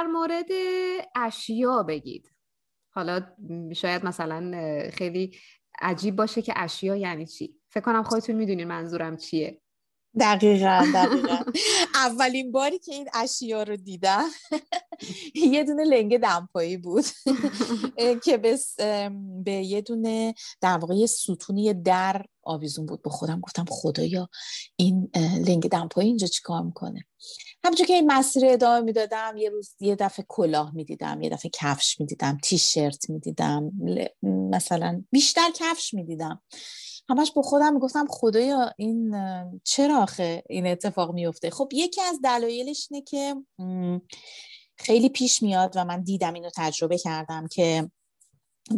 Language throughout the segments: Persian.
در مورد اشیا بگید. حالا شاید مثلا خیلی عجیب باشه که اشیا یعنی چی. فکر کنم خودتون می‌دونین منظورم چیه. دقیقا دقیقا. اولین باری که این اشیا رو دیدم. یه دونه لنگه دمپایی بود. که به, به یه دونه در واقع ستونی در آویزون بود به خودم. گفتم خدایا این لنگ دمپایی اینجا چیکار می‌کنه؟ همونجور که این مسیر ادامه می‌دادم یه روز یه دفعه کلاه می‌دیدم یه دفعه کفش می‌دیدم تیشرت می‌دیدم مثلا بیشتر کفش می‌دیدم. همش با خودم می‌گفتم خدایا این چرا آخه این اتفاق میفته خب یکی از دلایلش اینه که خیلی پیش میاد و من دیدم اینو تجربه کردم که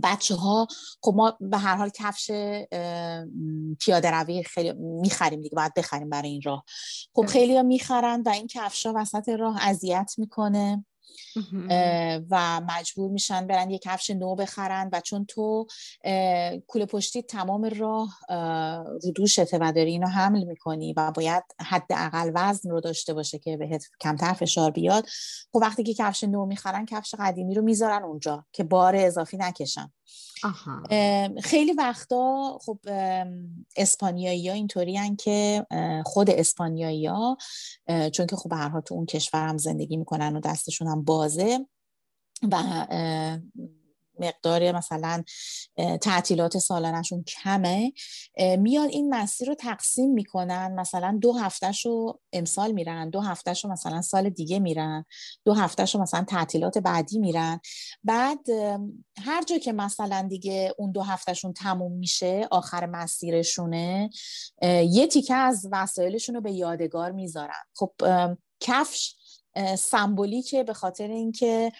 بچه ها خب ما به هر حال کفش پیاده روی خیلی می‌خریم دیگه باید بخریم برای این راه. خب خیلی ها می‌خرن و این کفش ها وسط راه اذیت می‌کنه. و مجبور میشن برن یه کفش نو بخرن و چون تو کوله پشتی تمام راه رو و داری اینو حمل می‌کنی و باید حداقل وزن رو داشته باشه که بهت کمتر فشار بیاد خب وقتی که کفش نو می‌خرن کفش قدیمی رو می‌ذارن اونجا که بار اضافی نکشن. خیلی وقتا خب اسپانیایی ها اینطوری که خود اسپانیایی ها چون که خب هرها تو اون کشور هم زندگی می‌کنن و دستشون هم بازه و مقدار مثلا تعطیلات سالانشون کمه میاد این مسیر رو تقسیم می‌کنن. مثلا دو هفتهش رو امسال میرن دو هفتهش رو مثلا سال دیگه میرن دو هفتهش رو مثلا تعطیلات بعدی میرن. بعد هر جا که مثلا دیگه اون دو هفتهشون تموم میشه آخر مسیرشونه یه تیکه از وسایلشون رو به یادگار می‌ذارن. خب کفش سمبولیکه به خاطر اینکه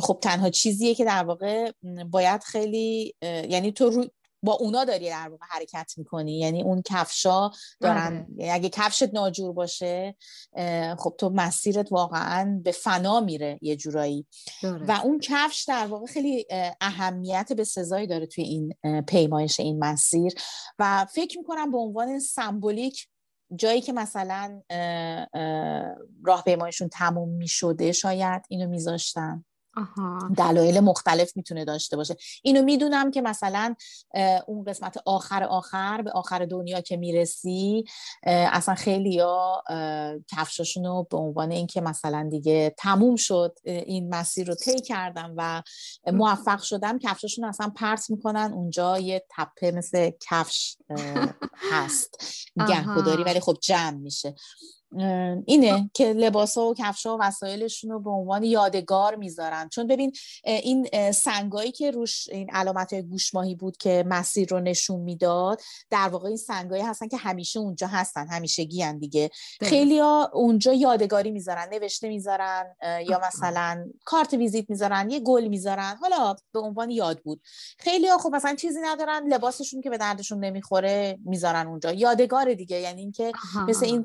خب تنها چیزیه که در واقع باید خیلی یعنی تو رو با اونا داری در واقع حرکت می‌کنی. یعنی اون کفشا دارن آره. اگه کفشت ناجور باشه خب تو مسیرت واقعا به فنا میره یه جورایی. و اون کفش در واقع خیلی اهمیت به سزایی داره توی این پیمایش این مسیر. و فکر می‌کنم به عنوان سمبولیک جایی که مثلا راهپیمایشون تموم می شده شاید اینو میذاشتن. دلایل مختلف می‌تونه داشته باشه. اینو می‌دونم که مثلا اون قسمت آخر آخر به آخر دنیا که می‌رسی اصلا خیلی یا کفشاشون رو به عنوان اینکه مثلا دیگه تموم شد این مسیر رو طی کردم و موفق شدم کفشاشون اصلا پرت می‌کنن. اونجا یه تپه مثل کفش هست. گهگداری ولی خب جمع میشه. اینه که لباس ها و کفش ها و وسایلشون رو به عنوان یادگار می‌ذارن. چون ببین این سنگایی که روش این علامت گوش ماهی بود که مسیر رو نشون می‌داد در واقع این سنگایی هستن که همیشه اونجا هستن همیشه گیان دیگه. خیلی ها اونجا یادگاری می‌ذارن نوشته می‌ذارن یا مثلا کارت ویزیت می‌ذارن یه گل می‌ذارن. حالا به عنوان یاد بود. خیلی ها خب مثلا چیزی ندارن لباسشون که به دردشون نمی‌خوره می‌ذارن اونجا. یادگار دیگه یعنی اینکه مثل این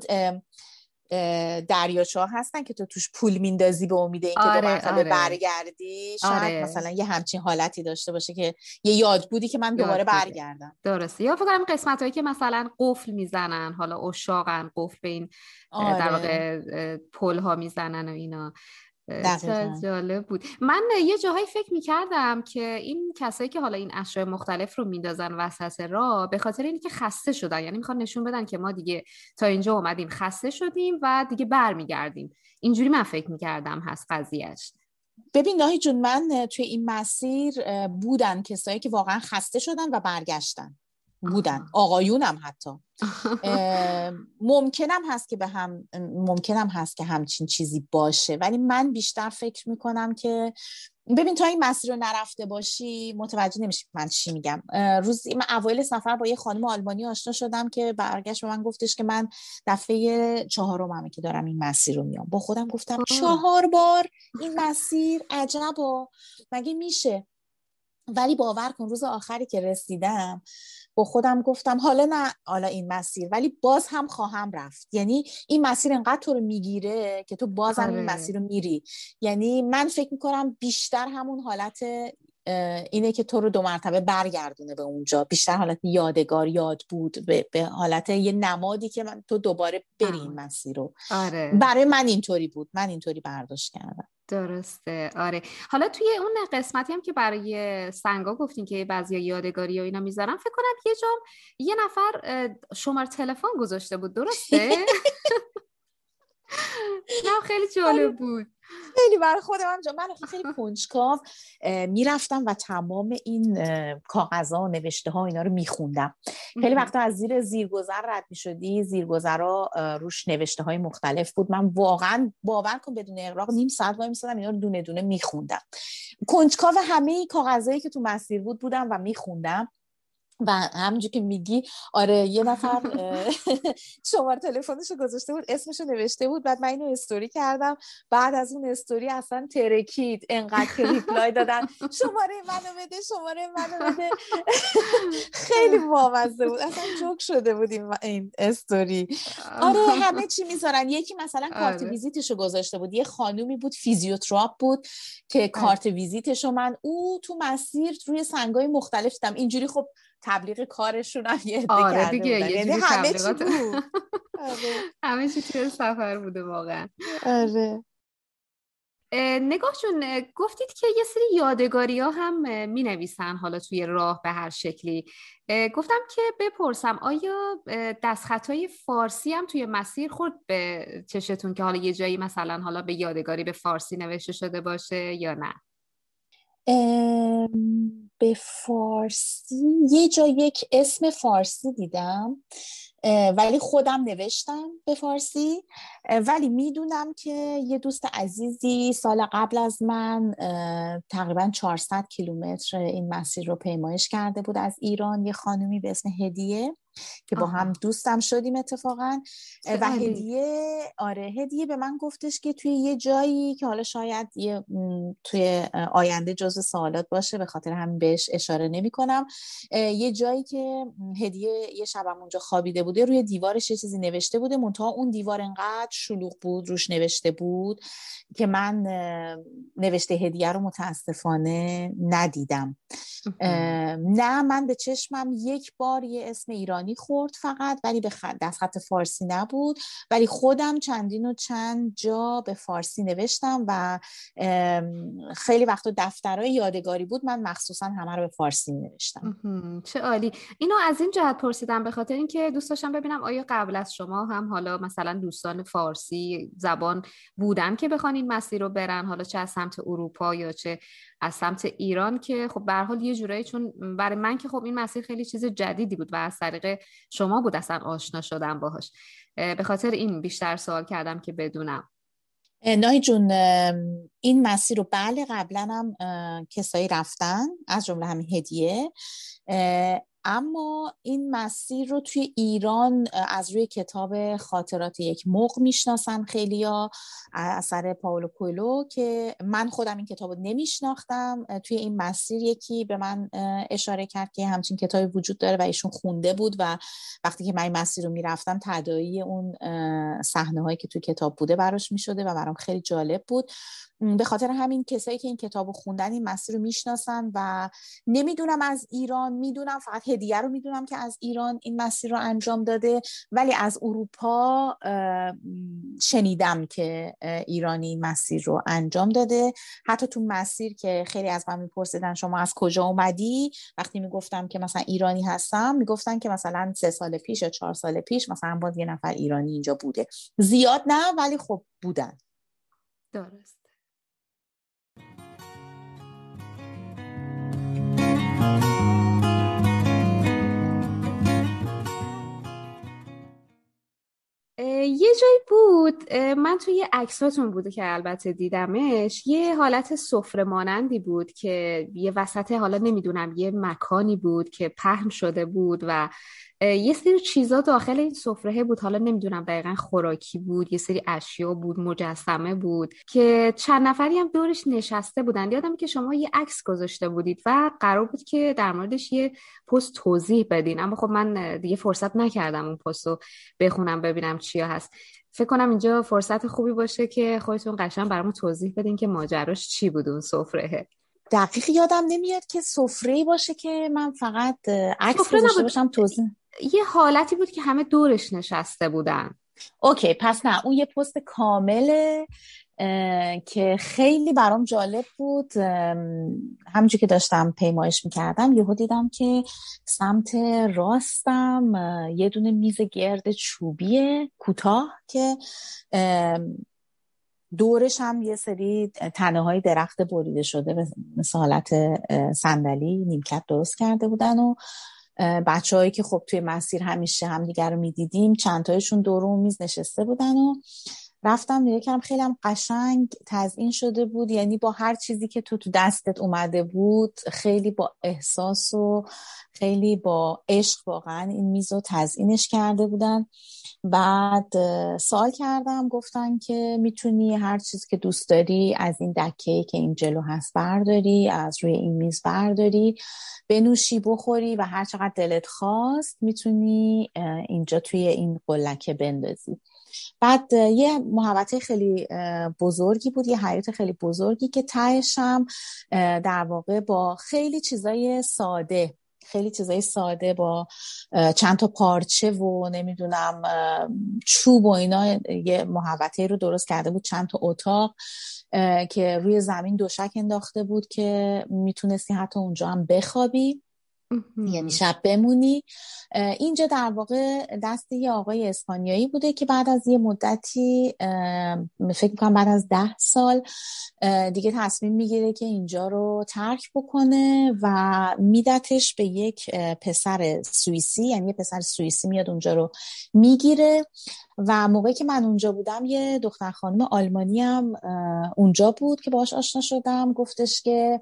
دریاچه هستن که تو توش پول میندازی به امید اینکه آره، دو مرتبه آره. برگردی. شاید آره. مثلا یه همچین حالتی داشته باشه که یه یاد بودی که من دوباره برگردم. درسته. یا فکر کنم قسمت هایی که مثلا قفل می‌زنن حالا اشاقن قفل به این در واقع پل ها می‌زنن و اینا. جالب بود. من یه جاهایی فکر می‌کردم که این کسایی که حالا این اشیاء مختلف رو میندازن وسط را به خاطر اینکه خسته شدن. یعنی می‌خوان نشون بدن که ما دیگه تا اینجا اومدیم خسته شدیم و دیگه برمیگردیم. اینجوری من فکر می‌کردم هست قضیهش ببین ناهی جون من توی این مسیر بودن کسایی که واقعا خسته شدن و برگشتن. بودن. آقایونم حتی. ممکنم هست که به هم ممکنم هست که همچین چیزی باشه. ولی من بیشتر فکر می‌کنم که ببین تا این مسیر رو نرفته باشی متوجه نمیشی من چی میگم. روز من اوایل سفر با یه خانم آلمانی آشنا شدم که برگشت به من گفتش که من دفعه چهارممه که دارم این مسیر رو میام. با خودم گفتم چهار بار این مسیر عجبا. مگه میشه؟ ولی باور کن روز آخری که رسیدم با خودم گفتم حالا نه حالا این مسیر. ولی باز هم خواهم رفت. یعنی این مسیر انقدر تو رو می‌گیره که تو باز هم این آره. مسیر رو میری. یعنی من فکر می‌کنم بیشتر همون حالت اینه که تو رو دو مرتبه برگردونه به اونجا. بیشتر حالت یادگار یاد بود به, به حالت یه نمادی که من تو دوباره بری این مسیر رو. آره. برای من اینطوری بود. من اینطوری برداشت کردم. درسته. آره. حالا توی اون قسمتی هم که برای سنگا گفتین که بعضی یادگاری و اینا می‌ذارن فکر کنم یه جام یه نفر شماره تلفن گذاشته بود. درسته؟ نه خیلی جالب. بود. خیلی برای خودم هم من خیلی کنجکاو می‌رفتم و تمام این کاغذها و نوشته ها اینا رو میخوندم. خیلی وقتا از زیر زیرگذر رد می‌شدی زیرگذرها روش نوشته های مختلف بود. من واقعا باور کن بدون اقراق نیم ساعت وای میسادم اینا رو دونه دونه میخوندم. کنجکاو همه کاغذهایی که تو مسیر بود بودم و میخوندم. و همونجور که میگی آره یه نفر شماره تلفنش رو گذاشته بود اسمش رو نوشته بود بعد من اینو استوری کردم بعد از اون استوری اصلا ترکید انقدر که ریپلای دادن شماره منو بده شماره منو بده خیلی بامزه بود اصلا جوک شده بود این استوری آره همه چی می‌ذارن یکی مثلا کارت. ویزیتش رو گذاشته بود یه خانومی بود فیزیوتراپ بود که کارت ویزیتش رو من او تو مسیر روی سنگای مختلف دیدم اینجوری خب تبلیغ کارشون هم یه آره دیگه یعنی همه چی بود. آره. همه چی توی سفر بوده واقعا. آره. نگاه چون گفتید که یه سری یادگاری ها هم می نویسن حالا توی راه به هر شکلی. گفتم که بپرسم آیا های فارسی هم توی مسیر خورد به چشتون که حالا یه جایی مثلا حالا به یادگاری به فارسی نوشته شده باشه یا نه؟ به فارسی یه جا یک اسم فارسی دیدم ولی خودم نوشتم به فارسی. ولی می‌دونم که یه دوست عزیزی سال قبل از من تقریبا 400 کیلومتر این مسیر رو پیمایش کرده بود از ایران. یه خانومی به اسم هدیه. که با هم دوستم شدیم اتفاقا. و هدیه آره هدیه به من گفتش که توی یه جایی که حالا شاید یه توی آینده جزء سوالات باشه به خاطر هم بهش اشاره نمی کنم. یه جایی که هدیه یه شبم اونجا خوابیده بوده روی دیوارش یه چیزی نوشته بوده. منتها اون دیوار انقدر شلوغ بود روش نوشته بود که من نوشته هدیه رو متاسفانه ندیدم. نه من به چشمم یک بار یه اسم ایرانی خورد فقط ولی به دست خط فارسی نبود. ولی خودم چندین و چند جا به فارسی نوشتم و خیلی وقت دفترهای یادگاری بود. من مخصوصا همه رو به فارسی نوشتم. چه عالی. اینو از این جهت پرسیدم به خاطر اینکه دوست داشتم ببینم آیا قبل از شما هم حالا مثلا دوستان فارسی زبان بودن که بخوان این مسیر رو برن؟ حالا چه از سمت اروپا یا چه از سمت ایران که خب به حال یه جورایی چون برای من که خب این مسیر خیلی چیز جدیدی بود و از طریق شما بود اصلا آشنا شدم باهاش. به خاطر این بیشتر سوال کردم که بدونم. نای جون این مسیر رو بله قبلا هم کسایی رفتن از جمله همین هدیه. اما این مسیر رو توی ایران از روی کتاب خاطرات یک موق می‌شناسن خیلیا اثر پاولو کویلو که من خودم این کتاب رو نمیشناختم. توی این مسیر یکی به من اشاره کرد که همچین کتابی وجود داره و ایشون خونده بود و وقتی که من این مسیر رو می‌رفتم تدایی اون صحنه هایی که توی کتاب بوده براش می‌شده و برام خیلی جالب بود. به خاطر همین کسایی که این کتاب رو خوندن این مسیر رو می‌شناسن و نمی‌دونم از ایران می‌دونم فقط هدیه رو می‌دونم که از ایران این مسیر رو انجام داده ولی از اروپا شنیدم که ایرانی مسیر رو انجام داده. حتی تو مسیر که خیلی از من میپرسیدن شما از کجا اومدی؟ وقتی می‌گفتم که مثلا ایرانی هستم می‌گفتن که مثلا سه سال پیش یا چهار سال پیش مثلا باز یه نفر ایرانی اینجا بوده. زیاد نه ولی خب بودن. درست. یه جایی بود من توی عکساتون بوده که البته دیدمش یه حالت سفره مانندی بود که یه وسط حالا نمی‌دونم یه مکانی بود که پهن شده بود و یه سری چیزا داخل این سفره بود. حالا نمی‌دونم دقیقا خوراکی بود یه سری اشیا بود مجسمه بود که چند نفری هم دورش نشسته بودن. یادم که شما یه عکس گذاشته بودید و قرار بود که در موردش یه پست توضیح بدین. اما خب من دیگه فرصت نکردم اون پست رو بخونم ببینم چیا هست. فکر کنم اینجا فرصت خوبی باشه که خودتون قشنگ برامون توضیح بدین که ماجراش چی بود اون سفره. دقیق یادم نمیاد که سفره باشه که من فقط عکس گذاشته باشم توضیح. یه حالتی بود که همه دورش نشسته بودن. اوکی پس نه اون یه پست کامله که خیلی برام جالب بود. همونجور که داشتم پیمایش می‌کردم یهو دیدم که سمت راستم یه دونه میز گرد چوبیه کوتاه که دورش هم یه سری تنه های درخت بریده شده مثل حالت صندلی نیمکت درست کرده بودن و بچه هایی که خب توی مسیر همیشه همدیگر رو می‌دیدیم چند تایشون دور میز نشسته بودن و رفتم نگاه کردم خیلی هم قشنگ تزئین شده بود. یعنی با هر چیزی که تو تو دستت اومده بود خیلی با احساس و خیلی با عشق واقعا این میز رو تزئینش کرده بودن. بعد سوال کردم گفتن که می‌تونی هر چیزی که دوست داری از این دکه که این جلو هست برداری از روی این میز برداری بنوشی بخوری و هر چقدر دلت خواست می‌تونی اینجا توی این قلکه بندازی. بعد یه محوطه خیلی بزرگی بود یه حیات خیلی بزرگی که تهشم در واقع با خیلی چیزای ساده خیلی چیزای ساده با چند تا پارچه و نمی‌دونم چوب و اینا یه محوطه رو درست کرده بود چند تا اتاق که روی زمین دوشک انداخته بود که می‌تونستی حتی اونجا هم بخوابی. یعنی شب بمونی. اینجا در واقع دست یه آقای اسپانیایی بوده که بعد از یه مدتی فکر می‌کنم بعد از ده سال دیگه تصمیم می‌گیره که اینجا رو ترک بکنه و میدتش به یک پسر سوئیسی یعنی یه پسر سوئیسی میاد اونجا رو می‌گیره و موقعی که من اونجا بودم یه دختر خانم آلمانی هم اونجا بود که باش آشنا شدم. گفتش که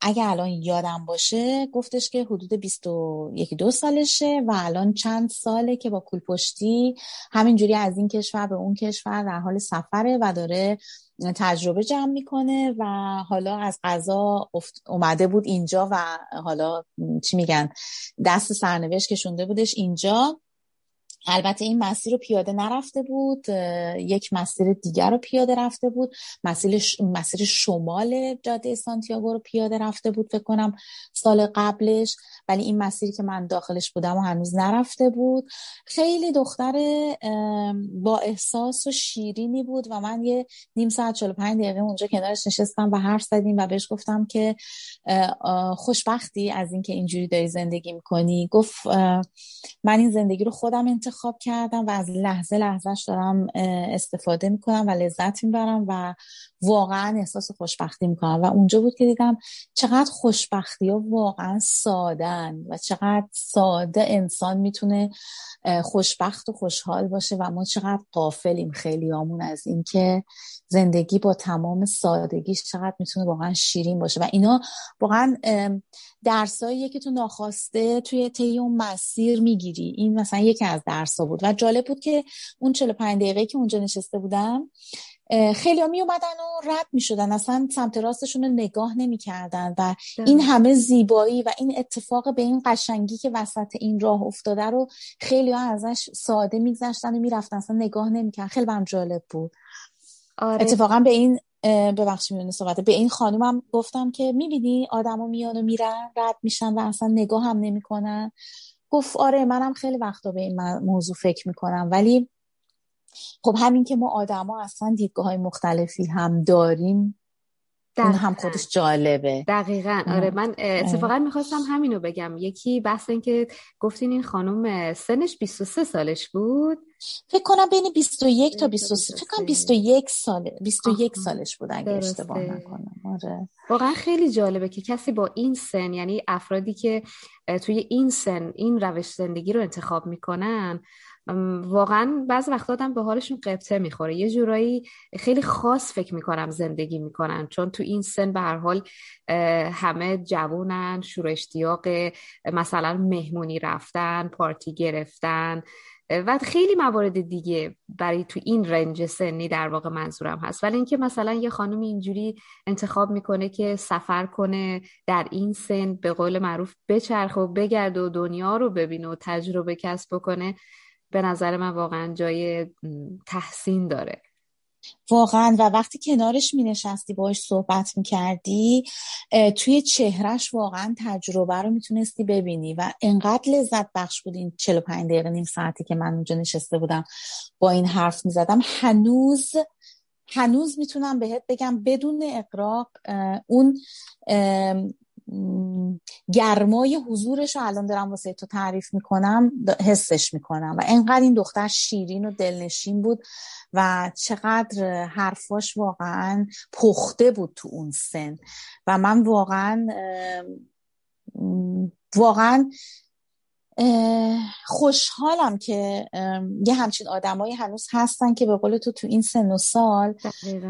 اگه الان یادم باشه گفتش که حدود 21 دو سالشه و الان چند ساله که با کولپشتی همینجوری از این کشور به اون کشور در حال سفره و داره تجربه جمع می‌کنه و حالا از قضا اومده بود اینجا و حالا چی میگن دست سرنوشت کشونده بودش اینجا. البته این مسیر رو پیاده نرفته بود یک مسیر دیگر رو پیاده رفته بود. مسیر, مسیر شمال جاده سانتیاگو رو پیاده رفته بود فکر کنم سال قبلش. ولی این مسیری که من داخلش بودم و هنوز نرفته بود. خیلی دختر با احساس و شیرینی بود و من یه نیم ساعت 45 دقیقه اونجا کنارش نشستم و حرف زدیم و بهش گفتم که خوشبختی از اینکه اینجوری داری زندگی می‌کنی. گفت من این زندگی رو خودم انتخاب کردم و از لحظه لحظهش دارم استفاده می‌کنم و لذت می‌برم و واقعا احساس خوشبختی می‌کنم. و اونجا بود که دیدم چقدر خوشبختی ها واقعا سادن و چقدر ساده انسان می‌تونه خوشبخت و خوشحال باشه و ما چقدر قافلیم خیلی آمون از اینکه زندگی با تمام سادگیش چقدر می‌تونه واقعا شیرین باشه. و اینا واقعا درساییه که تو ناخواسته توی طی اون مسیر می‌گیری. این مثلا یکی از درسا بود. و جالب بود که اون 45 دقیقه که اونجا نشسته بودم خیلی ها می اومدن و رد می شدن اصلا سمت راستشون رو نگاه نمی کردن و این همه زیبایی و این اتفاق به این قشنگی که وسط این راه افتاده رو خیلی ها ازش ساده میگذشتن و می‌رفتن. اصلا نگاه نمی‌کردن. خیلی برم جالب بود. آره. اتفاقا به این ببخشید میونه صحبت. به این خانومم گفتم که می‌بینی آدما میان و میرن رد میشن و اصلا نگاه هم نمی‌کنن. گفت آره منم خیلی وقتا به این موضوع فکر می‌کنم. ولی خب همین که ما آدما اصلا دیدگاه های مختلفی هم داریم اون هم خودش جالبه. دقیقا. آره من اتفاقا می‌خواستم همینو بگم. یکی بحث این که گفتین این خانم سنش 23 سالش بود؟ فکر کنم بین 21 تا 23 فکر کنم 21 ساله 21 سالش بود اگه اشتباه نکنم. آره. واقعا خیلی جالبه که کسی با این سن یعنی افرادی که توی این سن این روش زندگی رو انتخاب می‌کنن واقعا بعض وقتا آدم به حالشون قبطه می‌خوره. یه جورایی خیلی خاص فکر می‌کنم زندگی می‌کنن چون تو این سن به هر حال همه جوونن شور اشتیاق مثلا مهمونی رفتن پارتی گرفتن و خیلی موارد دیگه برای تو این رنج سنی در واقع منظورم هست. ولی اینکه مثلا یه خانم اینجوری انتخاب می‌کنه که سفر کنه در این سن به قول معروف بچرخه و بگرد و دنیا رو ببینه و تجربه کسب بکنه به نظر من واقعا جای تحسین داره. واقعا. و وقتی کنارش می نشستی باش صحبت می کردی توی چهرش واقعا تجربه رو می‌تونستی ببینی و انقدر لذت بخش بود این 45 دقیقه نیم ساعتی که من اونجا نشسته بودم با این حرف می زدم هنوز هنوز می‌تونم بهت بگم بدون اقراق اون گرمای حضورش رو الان دارم واسه تو تعریف می‌کنم حسش می‌کنم و انقدر این دختر شیرین و دلنشین بود و چقدر حرفاش واقعا پخته بود تو اون سن. و من واقعا واقعا خوشحالم که یه همچین آدمایی هنوز هستن که به قول تو تو این سن و سال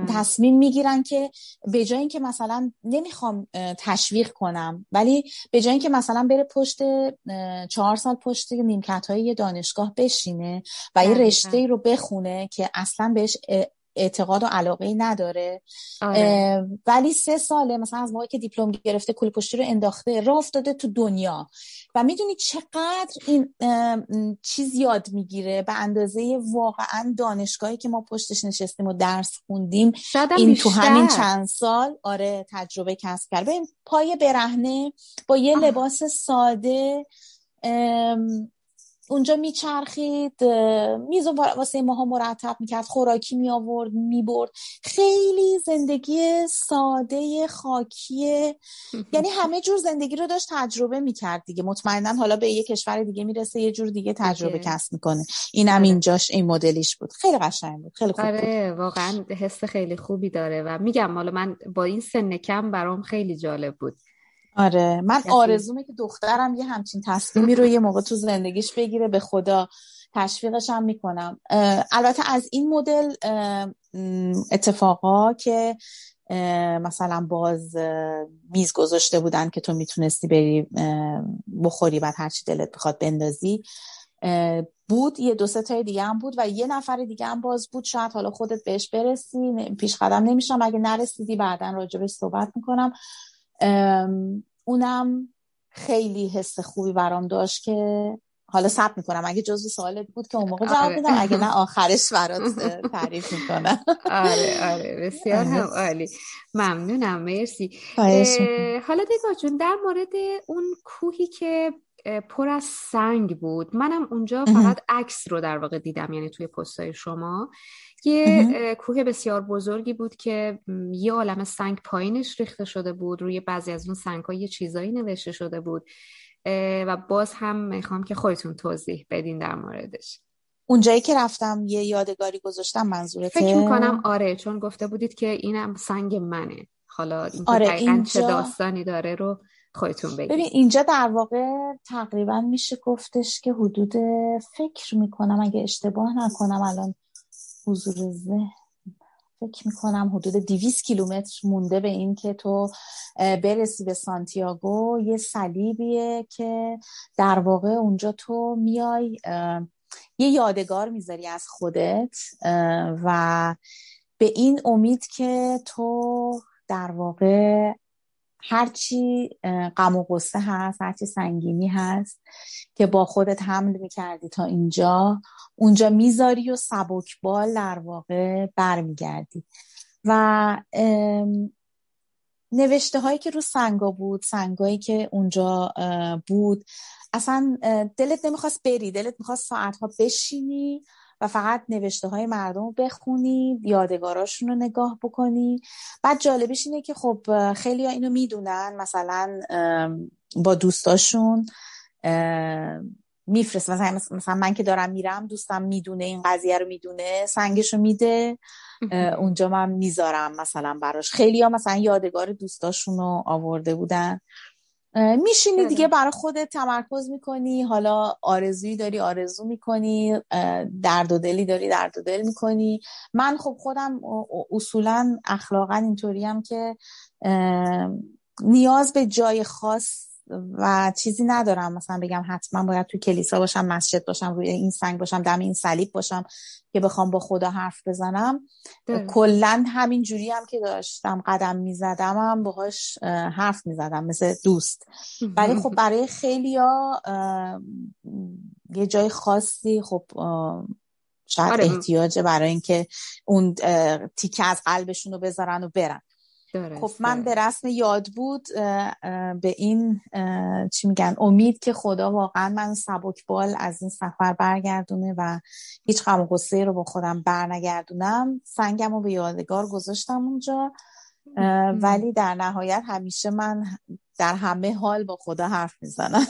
تصمیم می‌گیرن که به جای اینکه مثلا نمی‌خوام تشویق کنم ولی به جای اینکه مثلا بره پشت چهار سال پشت نیمکت های یه دانشگاه بشینه و یه رشته ای رو بخونه که اصلا بهش اعتقاد و علاقه ای نداره. آره. ولی سه ساله مثلا از موقعی که دیپلم گرفته کل پشتی رو انداخته راه افتاده تو دنیا. و می‌دونی چقدر این چیز یاد می‌گیره به اندازه واقعا دانشگاهی که ما پشتش نشستیم و درس خوندیم. این تو همین چند سال آره تجربه کسب کرد. پای برهنه با یه لباس ساده اونجا میچرخید میز واسه ماها مرتب می‌کرد خوراکی می آورد می برد خیلی زندگی ساده خاکی. یعنی همه جور زندگی رو داشت تجربه می‌کرد دیگه. مطمئنا حالا به یه کشور دیگه می‌رسه یه جور دیگه تجربه کسب می‌کنه. اینم آره. اینجاش این مدلیش بود. خیلی قشنگ بود. خیلی خوب آره واقعا حس خیلی خوبی داره و میگم حالا من با این سن کم برام خیلی جالب بود. آره. من آرزومه که دخترم یه همچین تصمیمی رو یه موقع تو زندگیش بگیره به خدا تشویقش هم می‌کنم. البته از این مدل اتفاقا که مثلا باز میز گذاشته بودن که تو می‌تونستی بری بخوری بعد هرچی دلت بخواد بندازی. بود یه دو سه تای دیگه هم بود و یه نفر دیگه هم باز بود. شاید حالا خودت بهش برسی پیش قدم نمیشم. اگه نرسیدی بعدا راجبش صحبت می‌کنم. اونم خیلی حس خوبی برام داشت که حالا سب می‌کنم. اگه جزو سوالت بود که اون موقع جواب آره. اگه نه آخرش برات تعریف می‌کنم. آره آره. بسیار هم آره. عالی. ممنونم. مرسی. حالا دیگه جون در مورد اون کوهی که پر از سنگ بود. منم اونجا فقط عکس رو در واقع دیدم یعنی توی پستای شما. یه کوه بسیار بزرگی بود که یه عالم سنگ پایینش ریخته شده بود. روی بعضی از اون سنگ ها یه چیزایی نوشته شده بود. و باز هم می‌خوام که خودتون توضیح بدین در موردش. اونجایی که رفتم یه یادگاری گذاشتم منظورته. فکر می‌کنم آره چون گفته بودید که اینم سنگ منه. حالا این آره اینجا... چه داستانی داره رو خودتون بگید. ببین اینجا در واقع تقریبا میشه گفتش که حدود فکر می‌کنم اگه اشتباه نکنم الان حضور ذهن فکر می‌کنم حدود 200 کیلومتر مونده به این که تو برسی به سانتیاگو یه صلیبیه که در واقع اونجا تو میای یه یادگار می‌ذاری از خودت و به این امید که تو در واقع هرچی غم و غصه هست هرچی سنگینی هست که با خودت حمل می‌کردی تا اینجا اونجا می‌ذاری و سبکبال در واقع برمیگردی. و نوشته هایی که رو سنگا بود سنگایی که اونجا بود اصلا دلت نمی‌خواست بری دلت می‌خواست ساعتها بشینی و فقط نوشته های مردم رو بخونی یادگاراشون رو نگاه بکنی بعد جالبش اینه که خب خیلی ها اینو می‌دونن مثلا با دوستاشون میفرست. مثلا مثلا من که دارم میرم دوستم می‌دونه این قضیه رو می‌دونه سنگش رو میده اونجا من می‌ذارم مثلا براش. خیلی ها مثلا یادگار دوستاشون رو آورده بودن. میشینی دیگه برای خودت تمرکز می‌کنی. حالا آرزویی داری آرزو می‌کنی درد و دلی داری درد و دل می‌کنی. من خب خودم اصولا اخلاقا اینطوریم که نیاز به جای خاص و چیزی ندارم. مثلا بگم حتما باید تو کلیسا باشم مسجد باشم روی این سنگ باشم دم این صلیب باشم که بخوام با خدا حرف بزنم. کلا همین جوری هم که داشتم قدم می‌زدم هم باهاش حرف می‌زدم مثل دوست. ولی خب برای خیلی ها یه جای خاصی خب شاید آره. احتیاج برای اینکه اون تیکه از قلبشون رو بذارن و برن. خب من به رسم یاد بود به این چی میگن امید که خدا واقعا من بال از این سفر برگردونه و هیچ غم و رو با خودم برنگردونم. سنگم رو به یادگار گذاشتم اونجا ولی در نهایت همیشه من در همه حال با خدا حرف می‌زنم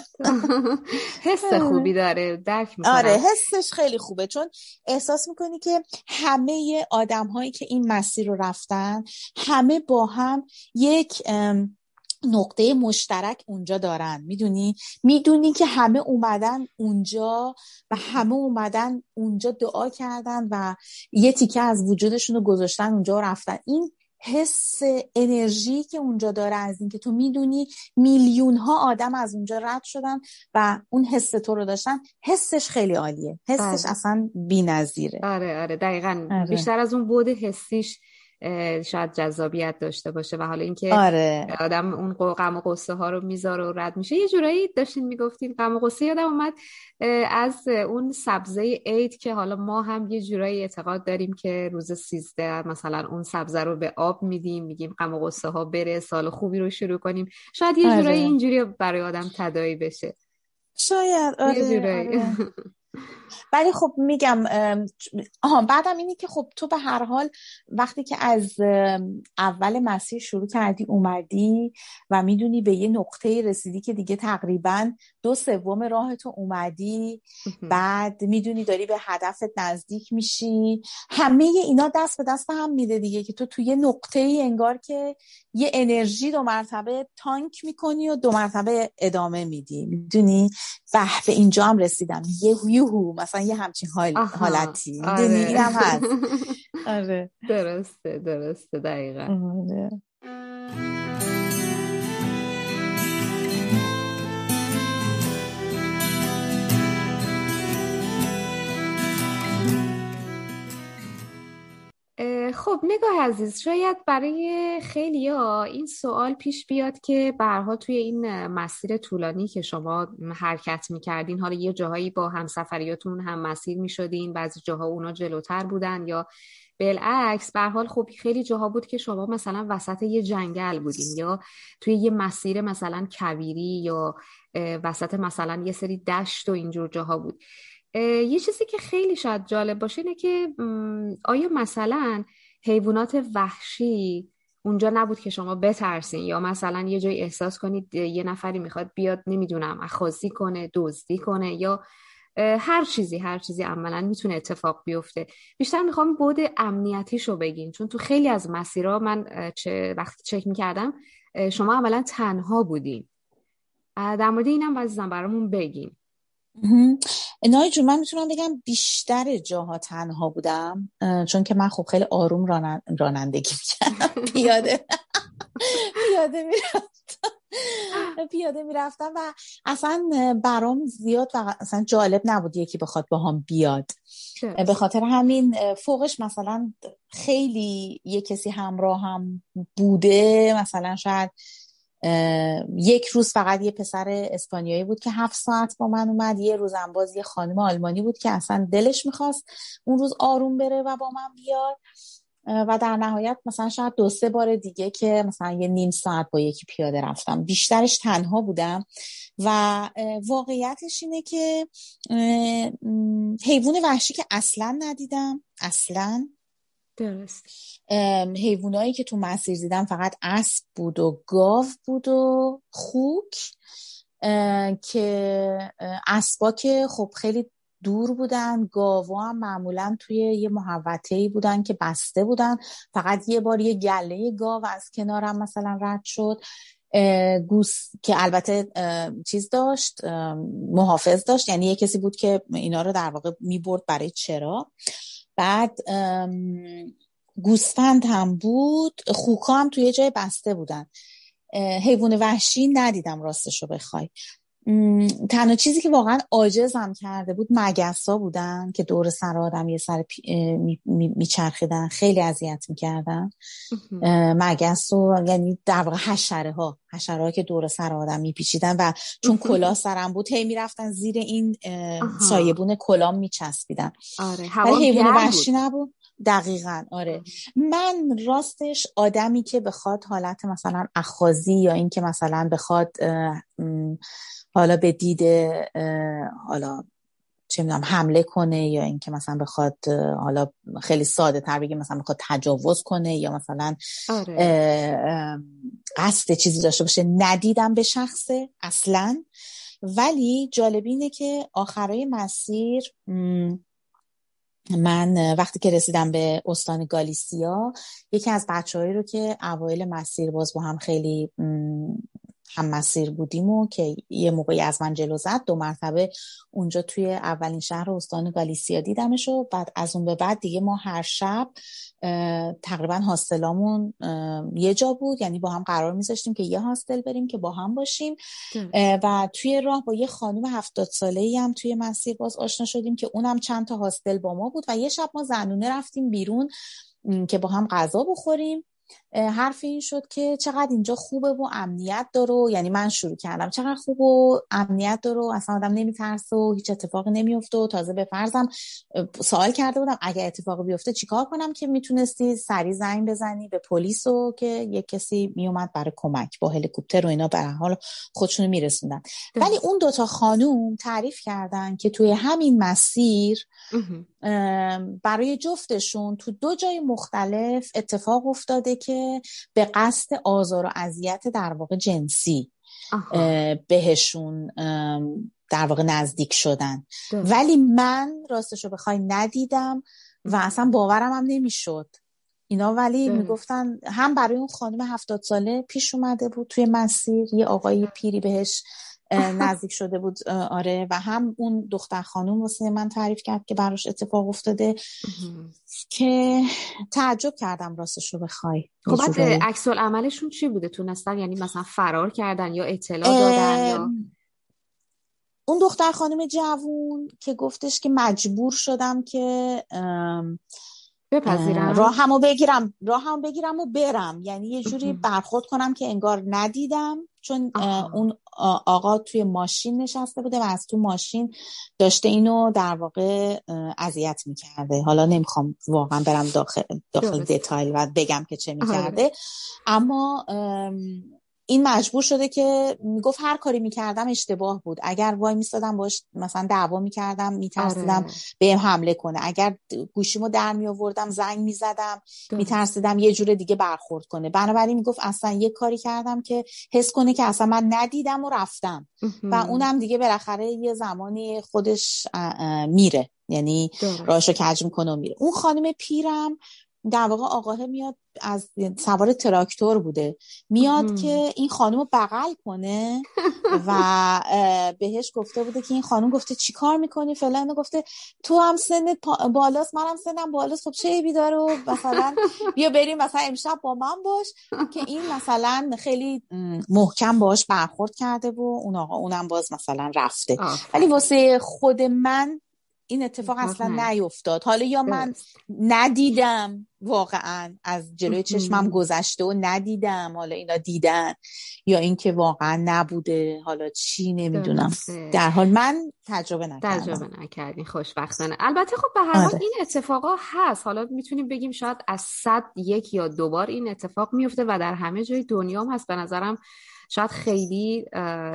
حس خوبی داره. درک آره حسش خیلی خوبه. چون احساس می‌کنی که همه آدم هایی که این مسیر رو رفتن همه با هم یک نقطه مشترک اونجا دارن. می‌دونی؟ می‌دونی که همه اومدن اونجا و همه اومدن اونجا دعا کردن و یه تیکه از وجودشون رو گذاشتن اونجا و رفتن. این حس انرژی که اونجا داره از اینکه تو می‌دونی میلیون ها آدم از اونجا رد شدن و اون حس تو رو داشتن حسش خیلی عالیه حسش بله. اصلا بی‌نظیره آره آره دقیقا آره. بیشتر از اون بود حسیش شاید جذابیت داشته باشه و حالا اینکه آره. آدم اون غم و قصه ها رو می‌ذاره و رد میشه. یه جورایی داشتین می‌گفتین غم و قصه یادم اومد از اون سبزه عید که حالا ما هم یه جورایی اعتقاد داریم که روز سیزده مثلا اون سبزه رو به آب میدیم میگیم غم و قصه ها بره سال خوبی رو شروع کنیم. شاید یه جورایی آره. اینجوری برای آدم تدایی بشه. شاید. آره, ولی خب میگم آها بعدم اینه که خب تو به هر حال وقتی که از اول مسیر شروع کردی اومدی و می‌دونی به یه نقطه رسیدی که دیگه تقریبا دو سوم راه تو اومدی بعد می‌دونی داری به هدفت نزدیک میشی. همه اینا دست به دست هم میده دیگه که تو توی یه نقطه ای انگار که یه انرژی دو مرتبه تانک می‌کنی و دو مرتبه ادامه میدی. می‌دونی؟ به به اینجا هم رسیدم. یه یوهو. مثلا یه همچین حال حالتی. آره. هم هست. آره. درسته درسته دقیقا. آره. خب نگاه عزیز شاید برای خیلی ها این سوال پیش بیاد که برها توی این مسیر طولانی که شما حرکت می‌کردین حالا یه جاهایی با همسفریاتون هم مسیر می‌شدین بعضی جاها اونا جلوتر بودن یا بالعکس به حال خب خیلی جاها بود که شما مثلا وسط یه جنگل بودین یا توی یه مسیر مثلا کویری یا وسط مثلا یه سری دشت و اینجور جاها بود. یه چیزی که خیلی شاید جالب باشه اینه که آیا مثلا حیوانات وحشی اونجا نبود که شما بترسین؟ یا مثلا یه جایی احساس کنید یه نفری می‌خواد بیاد نمی‌دونم اخاذی کنه دزدی کنه یا هر چیزی هر چیزی عملا می‌تونه اتفاق بیفته. بیشتر می‌خوام بود امنیتیشو بگین. چون تو خیلی از مسیرها من چه وقتی چک می‌کردم شما عملا تنها بودین. در مورد اینم عزیزم برامون بگین. نای جون من می‌تونم بگم بیشتر جاها تنها بودم چون که من خب خیلی آروم رانندگی می‌کردم. پیاده پیاده می‌رفتم. پیاده می‌رفتم و اصلا برام زیاد و اصلا جالب نبود یکی بخواد با هم بیاد. به خاطر همین فوقش مثلا خیلی یه کسی همراه هم بوده مثلا شاید یک روز فقط یه پسر اسپانیایی بود که هفت ساعت با من اومد. یه روز باز یه خانم آلمانی بود که اصلا دلش می‌خواست اون روز آروم بره و با من بیاد. و در نهایت مثلا شاید دو سه بار دیگه که مثلا یه نیم ساعت با یکی پیاده رفتم. بیشترش تنها بودم. و واقعیتش اینه که حیوان وحشی که اصلا ندیدم. اصلا. درست حیوانایی که تو مسیر دیدم فقط اسب بود و گاو بود و خوک که اسبا که خب خیلی دور بودن گاوا هم معمولا توی یه محوطه بودن که بسته بودن. فقط یه بار یه گله گاو از کنارم مثلا رد شد. گوس که البته چیز داشت محافظ داشت. یعنی یه کسی بود که اینا رو در واقع می‌برد برای چرا بعد گوسفند هم بود خوکا هم توی جای بسته بودن. حیوان وحشی ندیدم راستش رو بخوای. تنها چیزی که واقعا عاجزم کرده بود مگسا بودن که دور سر آدم یه سر میچرخیدن خیلی اذیت می‌کردن. مگس و یعنی در واقع حشره ها حشرات که دور سر آدم میپیچیدن و چون کلاه سرم بود هی می‌رفتن زیر این سایبون کلام میچسبیدن. آره ولی حیوان وحشی نبود. دقیقا. آره. من راستش آدمی که بخواد حالت مثلا اخازی یا اینکه مثلا بخواد حالا به دید حالا چه می‌دونم حمله کنه یا اینکه مثلا بخواد حالا خیلی ساده تر بگیم مثلا بخواد تجاوز کنه یا مثلا آره. قصد چیزی داشته باشه. ندیدم به شخصه اصلا. ولی جالب اینه که آخرای مسیر من وقتی که رسیدم به استان گالیسیا یکی از بچههایی رو که اوایل مسیر باز با هم خیلی هم مسیر بودیم و که یه موقعی از من جلو زد دو مرتبه اونجا توی اولین شهر استان گالیسیا دیدمش و بعد از اون به بعد دیگه ما هر شب تقریبا هاستلامون یه جا بود. یعنی با هم قرار میذاشتیم که یه هاستل بریم که با هم باشیم. و توی راه با یه خانم هفتاد ساله ای هم توی مسیر باز آشنا شدیم که اونم چند تا هاستل با ما بود و یه شب ما زنونه رفتیم بیرون که با هم غذا بخوریم. حرف این شد که چقدر اینجا خوبه و امنیت داره یعنی من شروع کردم. چقدر خوب و امنیت داره اصلا آدم نمیترسه و هیچ اتفاقی نمیفته و تازه به فرضم سوال کرده بودم اگر اتفاقی بیفته چیکار کنم که می‌تونستی سری زنگ بزنی به پلیس و که یک کسی میومد برای کمک با هلیکوپتر و اینا. به حال خودشونو میرسوندن. ولی اون دوتا خانوم تعریف کردن که توی همین مسیر برای جفتشون تو دو جای مختلف اتفاق افتاده که به قصد آزار و اذیت در واقع جنسی بهشون در واقع نزدیک شدن. ولی من راستش رو بخوای ندیدم و اصلا باورم هم نمی‌شد. اینا ولی می‌گفتن هم برای اون خانم هفتاد ساله پیش اومده بود توی مسیر یه آقای پیری بهش نزدیک شده بود آره. و هم اون دختر خانوم واسه من تعریف کرد که براش اتفاق افتاده که تعجب کردم راستش رو بخوای خب بعد عکس عملشون چی بوده؟ تونستن یعنی مثلا فرار کردن یا اطلاع دادن یا؟ اون دختر خانم جوون که گفتش که مجبور شدم که بپذیرم. راهمو بگیرم راهمو بگیرم و برم. یعنی یه جوری برخورد کنم که انگار ندیدم چون اون آقا توی ماشین نشسته بوده و از تو ماشین داشته اینو در واقع اذیت می‌کرده. حالا نمی‌خوام واقعا برم داخل, داخل detail و بگم که چه آره. می‌کرده. اما این مجبور شده که می‌گفت هر کاری می‌کردم اشتباه بود. اگر وای میستادم باش مثلا دعوا می‌کردم میترسیدم آره. بهم حمله کنه. اگر گوشیمو در میآوردم زنگ می‌زدم میترسیدم یه جور دیگه برخورد کنه. بنابراین می‌گفت اصلا یه کاری کردم که حس کنه که اصلا من ندیدم و رفتم. و اونم دیگه بالاخره یه زمانی خودش میره. یعنی راشو کج می‌کنه و میره. اون خانم پیرم در واقع آقاه میاد از سوار تراکتور بوده. میاد که این خانم رو بغل کنه و بهش گفته بوده که این خانم گفته چی کار می‌کنی فلان گفته تو هم سنت بالاست منم سنم بالاست خب چه ایبی داره؟ و مثلا بیا بریم مثلا امشب با من باش. که این مثلا خیلی محکم باش برخورد کرده و اون آقا اونم باز مثلا رفته. ولی واسه خود من این اتفاق اصلا نیفتاد. حالا یا من ندیدم واقعا از جلوی چشمم گذشته و ندیدم حالا اینا دیدن یا اینکه واقعا نبوده حالا چی نمی‌دونم. در حال من تجربه نکردم. تجربه نکردی خوشبختانه. البته خب به هر حال آره. این اتفاقا هست. حالا می‌تونیم بگیم شاید از صد یک یا دوبار این اتفاق میفته و در همه جای دنیا هم هست. به نظرم شاید خیلی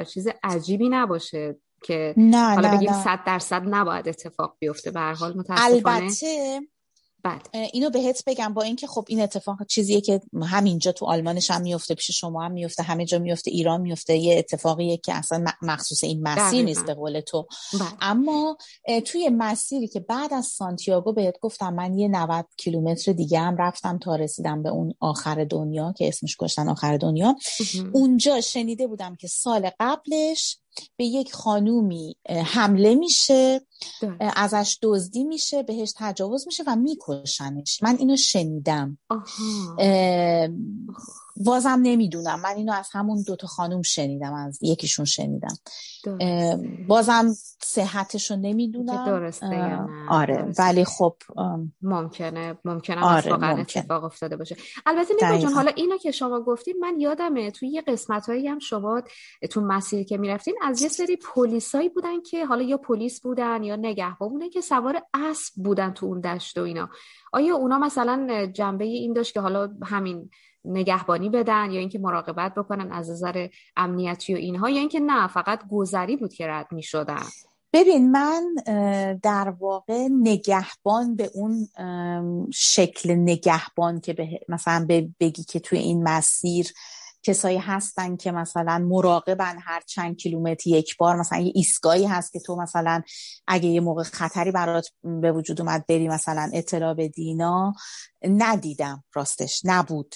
چیز عجیبی نباشه. که نه حالا نه بگیم صد درصد نباید اتفاق بیفته. به هر حال متاسفانه. البته بعد. اینو بهت بگم با اینکه خب این اتفاق چیزیه که همینجا تو آلمانش هم میفته پیش شما هم میفته همه جا میفته ایران میفته یه اتفاقیه که اصلا مخصوص این مسیر نیست به قول تو. بله. اما توی مسیری که بعد از سانتیاگو بهت گفتم من یه 90 کیلومتر دیگه هم رفتم تا رسیدم به اون آخر دنیا که اسمش گشتن آخر دنیا. اونجا شنیده بودم که سال قبلش به یک خانومی حمله میشه ازش دزدی میشه بهش تجاوز میشه و میکشنش. من اینو شنیدم. بازم نمی‌دونم. من اینو از همون دوتا خانوم شنیدم از یکیشون شنیدم. بازم صحتش رو نمی‌دونم درسته آره. ولی خب ممکنه ممکنه آره واقعا اتفاق افتاده باشه. البته نیکا جون حالا اینو که شما گفتید من یادمه توی یه قسمت هایی هم شما تو مسیری که می‌رفتین از یه سری پلیسایی بودن که حالا یا پلیس بودن یا نگهبان بودن که سوار اسب بودن تو اون دشت و اینا. آیا اونا مثلا جنبه این داشت که حالا همین نگهبانی بدن یا اینکه مراقبت بکنن از نظر امنیتی و اینها یا اینکه نه فقط گذری بود که رد می شدن ببین من در واقع نگهبان به اون شکل نگهبان که به مثلا بگی که توی این مسیر کسایی هستن که مثلا مراقبن هر چند کیلومتر یک بار مثلا یه ایستگاهی هست که تو مثلا اگه یه موقع خطری برات به وجود اومد بری مثلا اطلاع بدینا ندیدم راستش نبود.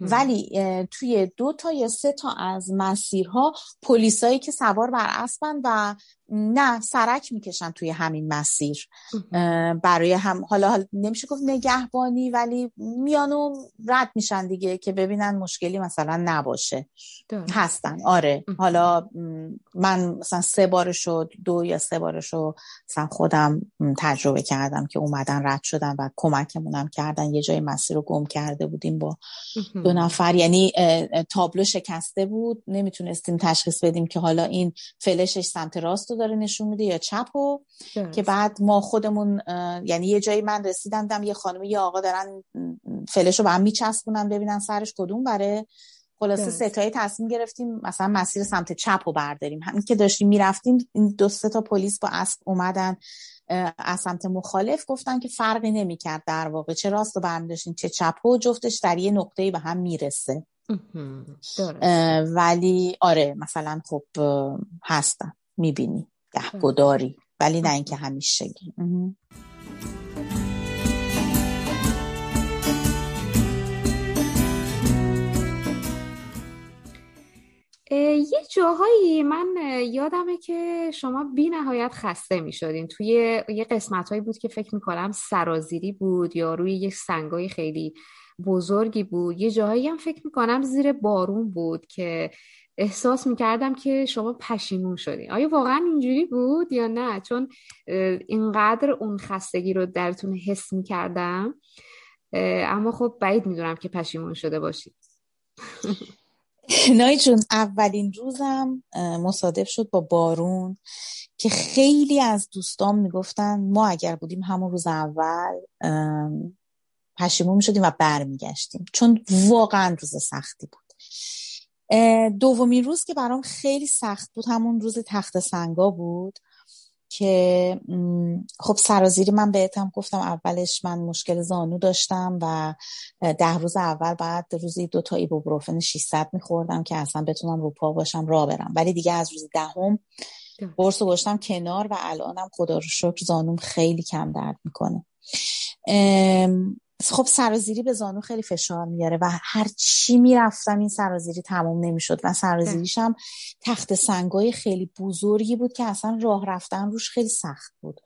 ولی توی دو تا یا سه تا از مسیرها پلیسایی که سوار بر اسبن و نه سرک می‌کشن توی همین مسیر. برای هم حالا, نمیشه گفت نگهبانی ولی میانو رد میشن دیگه که ببینن مشکلی مثلا نباشه. هستن. آره. حالا من مثلا سه بارشو دو یا سه بارشو مثلا خودم تجربه کردم که اومدن رد شدن و کمکمونم کردن. یه جای مسیر رو گم کرده بودیم با دو نفر. یعنی تابلو شکسته بود. نمی‌تونستیم تشخیص بدیم که حالا این فلشش سمت راست داره نشون میده یا چپ و که بعد ما خودمون یعنی یه جایی من رسیدم دم یه خانم یه آقا دارن فلش رو به هم میچسبونن ببینن سرش کدوم بره. خلاصه ستایی تصمیم گرفتیم مثلا مسیر سمت چپ رو برداریم. همین که داشتیم می‌رفتیم این دو سه تا پلیس با اسب اومدن از سمت مخالف گفتن که فرقی نمی‌کرد در واقع. چه راست رو برمیداشتین چه چپ و جفتش در یه نقطه‌ای به هم می‌رسه. ولی آره مثلا خب هستن. می‌بینی. گهگداری ولی نه اینکه همیشگی. یه جاهایی من یادمه که شما بی نهایت خسته می شدین توی یه قسمت هایی بود که فکر می‌کنم سرازیری بود یا روی یه سنگای خیلی بزرگی بود. یه جاهایی هم فکر می‌کنم زیر بارون بود که احساس می‌کردم که شما پشیمون شدین. آیا واقعا اینجوری بود یا نه؟ چون اینقدر اون خستگی رو درتون حس می‌کردم. اما خب بعید می‌دونم که پشیمون شده باشید. نای جون اولین روزم مصادف شد با بارون که خیلی از دوستان می‌گفتن ما اگر بودیم همون روز اول پشیمون می‌شدیم و برمیگشتیم. چون واقعا روز سختی بود. دومین روز که برام خیلی سخت بود همون روز تخت سنگا بود که خب سرازیری من بهتم گفتم اولش من مشکل زانو داشتم و ده روز اول بعد روزی دو تا ایبوبروفن 600 میخوردم که اصلا بتونم رو پا باشم را برم. ولی دیگه از روز دهم قرص رو کنار و الانم خدا رو شکر زانوم خیلی کم درد می‌کنه. خب سرازیری به زانو خیلی فشار میاره و هر چی می‌رفتم این سرازیری تموم نمی‌شد و سرازیریش هم تخت سنگای خیلی بزرگی بود که اصلا راه رفتن روش خیلی سخت بود.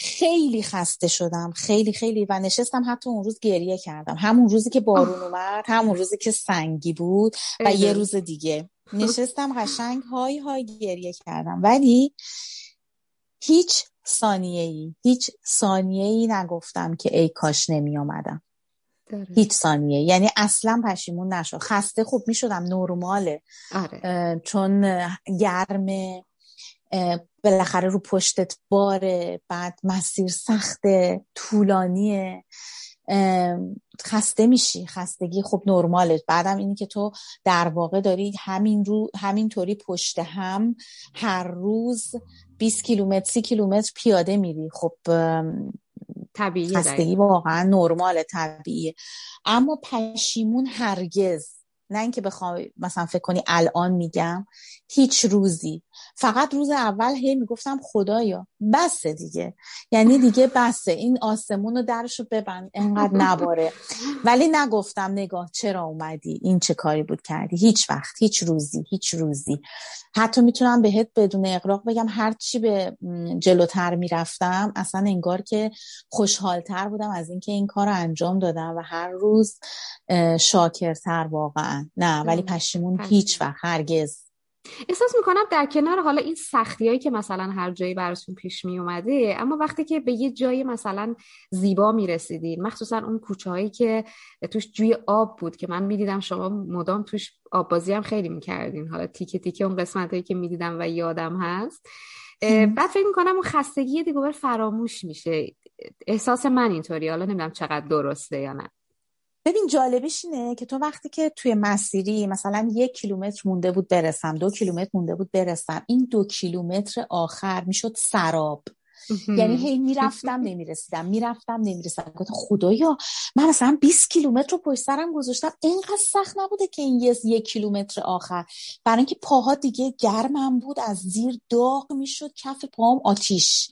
خیلی خسته شدم خیلی خیلی و نشستم حتی اون روز گریه کردم. همون روزی که بارون اومد همون روزی که سنگی بود و یه روز دیگه. نشستم قشنگ های های گریه کردم. ولی هیچ ثانیه ای هیچ ثانیه ای نگفتم که ای کاش نمی آمدم هیچ ثانیه یعنی اصلا پشیمون نشد. خسته خوب می شدم نرماله. آره. چون گرم بالاخره رو پشتت باره. بعد مسیر سخت طولانیه. خسته میشی. خستگی خب نرماله. بعدم اینی که تو در واقع داری همین رو همینطوری پشت هم هر روز 20 کیلومتر 30 کیلومتر پیاده میری. خب طبیعی خستگی واقعا نرمال طبیعیه. اما پشیمون هرگز نه اینکه بخوای مثلا فکر کنی الان میگم هیچ روزی فقط روز اول هی می‌گفتم خدایا بسه دیگه. یعنی دیگه بسه. این آسمون رو درش رو ببند. انقدر نباره ولی نگفتم نگاه چرا اومدی؟ این چه کاری بود کردی؟ هیچ وقت هیچ روزی هیچ روزی. حتی می‌تونم بهت بدون اقراق بگم هر چی به جلوتر می‌رفتم اصلا انگار که خوشحالتر بودم از اینکه این کار رو انجام دادم و هر روز شاکرتر واقعا. نه ولی پشیمون هیچ وقت هرگز. احساس می‌کنم در کنار حالا این سختی هایی که مثلا هر جایی براتون پیش می اومده اما وقتی که به یه جایی مثلا زیبا می‌رسیدین مخصوصا اون کوچه هایی که توش جوی آب بود که من می‌دیدم شما مدام توش آب بازی هم خیلی می‌کردین حالا تیکه تیکه اون قسمت هایی که می‌دیدم و یادم هست. بعد فکر می‌کنم اون خستگی دیگه فراموش میشه. احساس من اینطوری حالا نمی‌دونم چقدر درسته یا نه. ببین جالبش اینه که تو وقتی که توی مسیری مثلا یک کیلومتر مونده بود برسم دو کیلومتر مونده بود برسم این دو کیلومتر آخر می‌شد سراب. یعنی هی می‌رفتم نمی‌رسیدم می‌رفتم نمی‌رسیدم. گفتم خدایا من مثلا 20 کیلومتر رو پشت سرم گذاشتم. اینقدر سخت نبوده که این یه یک کیلومتر آخر. برای اینکه پاها دیگه گرمم بود از زیر داغ می‌شد کف پاهم آتیش.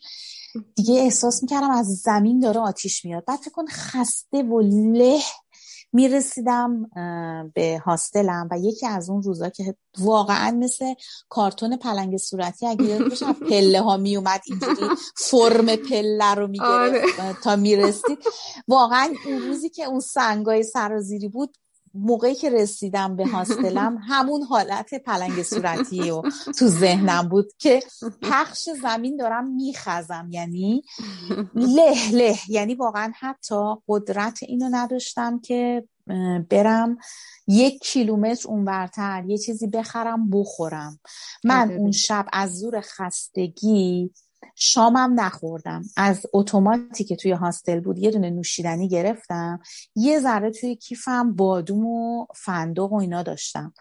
دیگه احساس می‌کردم از زمین داره آتیش میاد. بعد فکر کن خسته و له می‌رسیدم به هاستلم و یکی از اون روزا که واقعا مثل کارتون پلنگ صورتی اگه یاد پله ها میومد اینجوری فرم پله رو می‌گرفت آره. تا می‌رسید واقعا اون روزی که اون سنگای سرازیری بود موقعی که رسیدم به هاستلم همون حالت پلنگ صورتی و تو ذهنم بود که پخش زمین دارم میخزم. یعنی له له یعنی واقعا حتی قدرت اینو نداشتم که برم یک کیلومتر اونورتر یه چیزی بخرم بخورم. من اون شب از زور خستگی شامم نخوردم. از اتوماتی که توی هاستل بود یه دونه نوشیدنی گرفتم. یه ذره توی کیفم بادوم و فندق و اینا داشتم.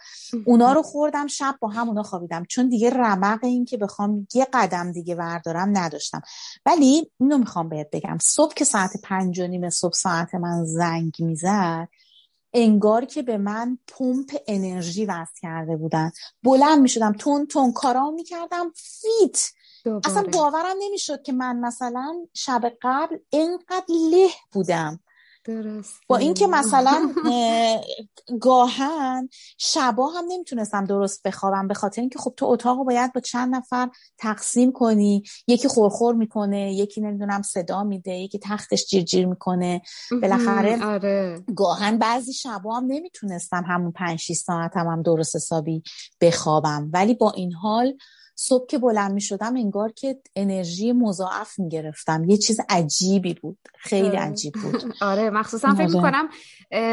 اونا رو خوردم شب با هم اونا خوابیدم. چون دیگه رمق این که بخوام یه قدم دیگه بردارم نداشتم. ولی اینو می‌خوام بهت بگم. صبح که ساعت پنج و نیم صبح ساعت من زنگ می‌زد انگار که به من پمپ انرژی وصل کرده بودن. بلند می‌شدم تون تون کارام می‌کردم فیت اصلا باورم نمی‌شد که من مثلا شب قبل اینقدر له بودم. درست. با اینکه مثلا گاهن شبا هم نمی‌تونستم درست بخوابم به خاطر اینکه خب تو اتاق باید با چند نفر تقسیم کنی. یکی خورخور می‌کنه یکی نمی‌دونم صدا میده یکی تختش جیر جیر می‌کنه بالاخره آره. گاهن بعضی شبا هم نمی‌تونستم همون پنج ساعت هم, هم درست حسابی بخوابم. ولی با این حال صبح که بلند می شدم انگار که انرژی مضاعف می گرفتم یه چیز عجیبی بود. خیلی آره. عجیب بود. آره مخصوصا فکر می کنم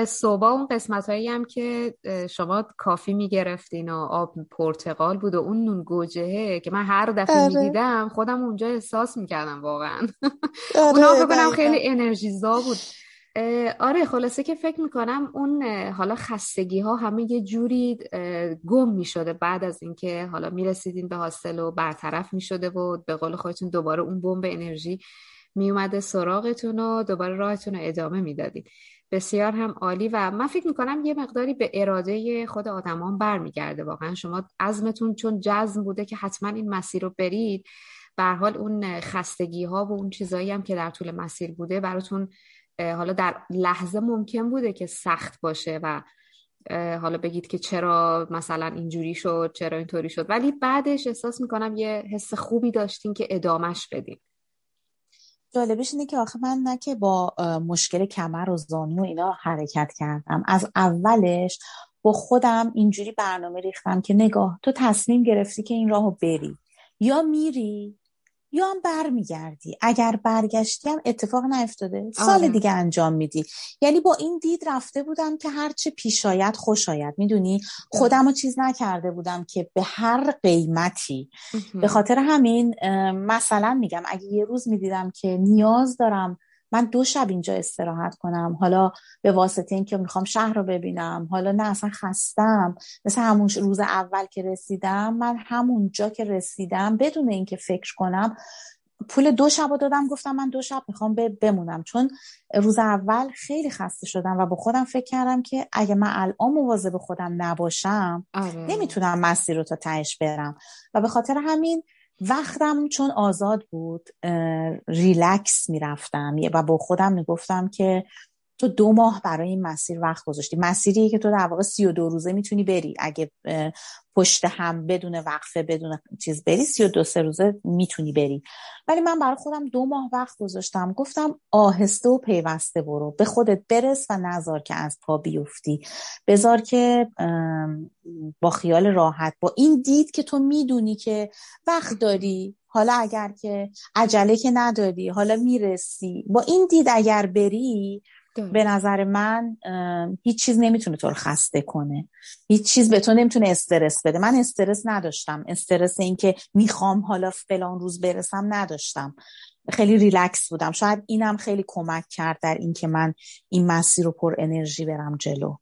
صبح اون قسمت هایی هم که شما کافی می گرفتین و آب پرتقال بود و اون نون گوجهه که من هر دفعه آره. می دیدم خودم اونجا احساس می کردم واقعا. آره اونا فکر خیلی انرژیزا بود. آره خلاصه که فکر می‌کنم اون حالا خستگی ها همه یه جوری گم می‌شده. بعد از اینکه حالا می‌رسیدین به هاستل و برطرف می‌شده و به قول خودتون دوباره اون بمب انرژی میومده سراغتون و دوباره راهتون رو ادامه می‌دادید بسیار هم عالی و من فکر می‌کنم یه مقداری به اراده خود آدمان برمیگرده. واقعا شما عزمتون چون جزم بوده که حتما این مسیر رو برید حال اون خستگی ها و اون چیزایی هم که در طول مسیر بوده براتون حالا در لحظه ممکن بوده که سخت باشه و حالا بگید که چرا مثلا اینجوری شد چرا اینطوری شد. ولی بعدش احساس می‌کنم یه حس خوبی داشتین که ادامش بدین. جالبش اینه که آخه من نه که با مشکل کمر و زانو اینا حرکت کردم. از اولش با خودم اینجوری برنامه ریختم که نگاه تو تصمیم گرفتی که این راهو بری. یا میری یا هم برمیگردی. اگر برگشتی هم اتفاق نیفتاده. سال آره. دیگه انجام میدی. یعنی با این دید رفته بودم که هرچه پیش آید خوش آید می‌دونی؟ خودم رو چیز نکرده بودم که به هر قیمتی. به خاطر همین مثلا میگم اگه یه روز می‌دیدم که نیاز دارم من دو شب اینجا استراحت کنم. حالا به واسطه اینکه می‌خوام شهر رو ببینم. حالا نه اصلا خستم. مثل همون روز اول که رسیدم من همونجا که رسیدم بدون اینکه فکر کنم پول دو شب دادم. گفتم من دو شب می‌خوام بمونم. چون روز اول خیلی خسته شدم و با خودم فکر کردم که اگه من الان مواظب خودم نباشم آره. نمی‌تونم مسیر رو تا تهش برم. و به خاطر همین وقتم چون آزاد بود ریلکس می‌رفتم. و با خودم می‌گفتم که تو دو ماه برای این مسیر وقت گذاشتی. مسیری که تو در واقع سی و دو روزه می‌تونی بری. اگه پشت هم بدون وقفه بدون چیز بری سی و دو سه روزه می‌تونی بری. ولی من برای خودم دو ماه وقت گذاشتم. گفتم آهسته و پیوسته برو. به خودت برس و نزار که از پا بیفتی. بذار که با خیال راحت با این دید که تو می‌دونی که وقت داری. حالا اگر که عجله که نداری حالا می‌رسی. با این دید اگر بری به نظر من هیچ چیز نمی‌تونه تو رو خسته کنه. هیچ چیز به تو نمی‌تونه استرس بده. من استرس نداشتم. استرس اینکه می‌خوام حالا فلان روز برسم نداشتم. خیلی ریلکس بودم. شاید اینم خیلی کمک کرد در اینکه من این مسیر رو پر انرژی برم جلو.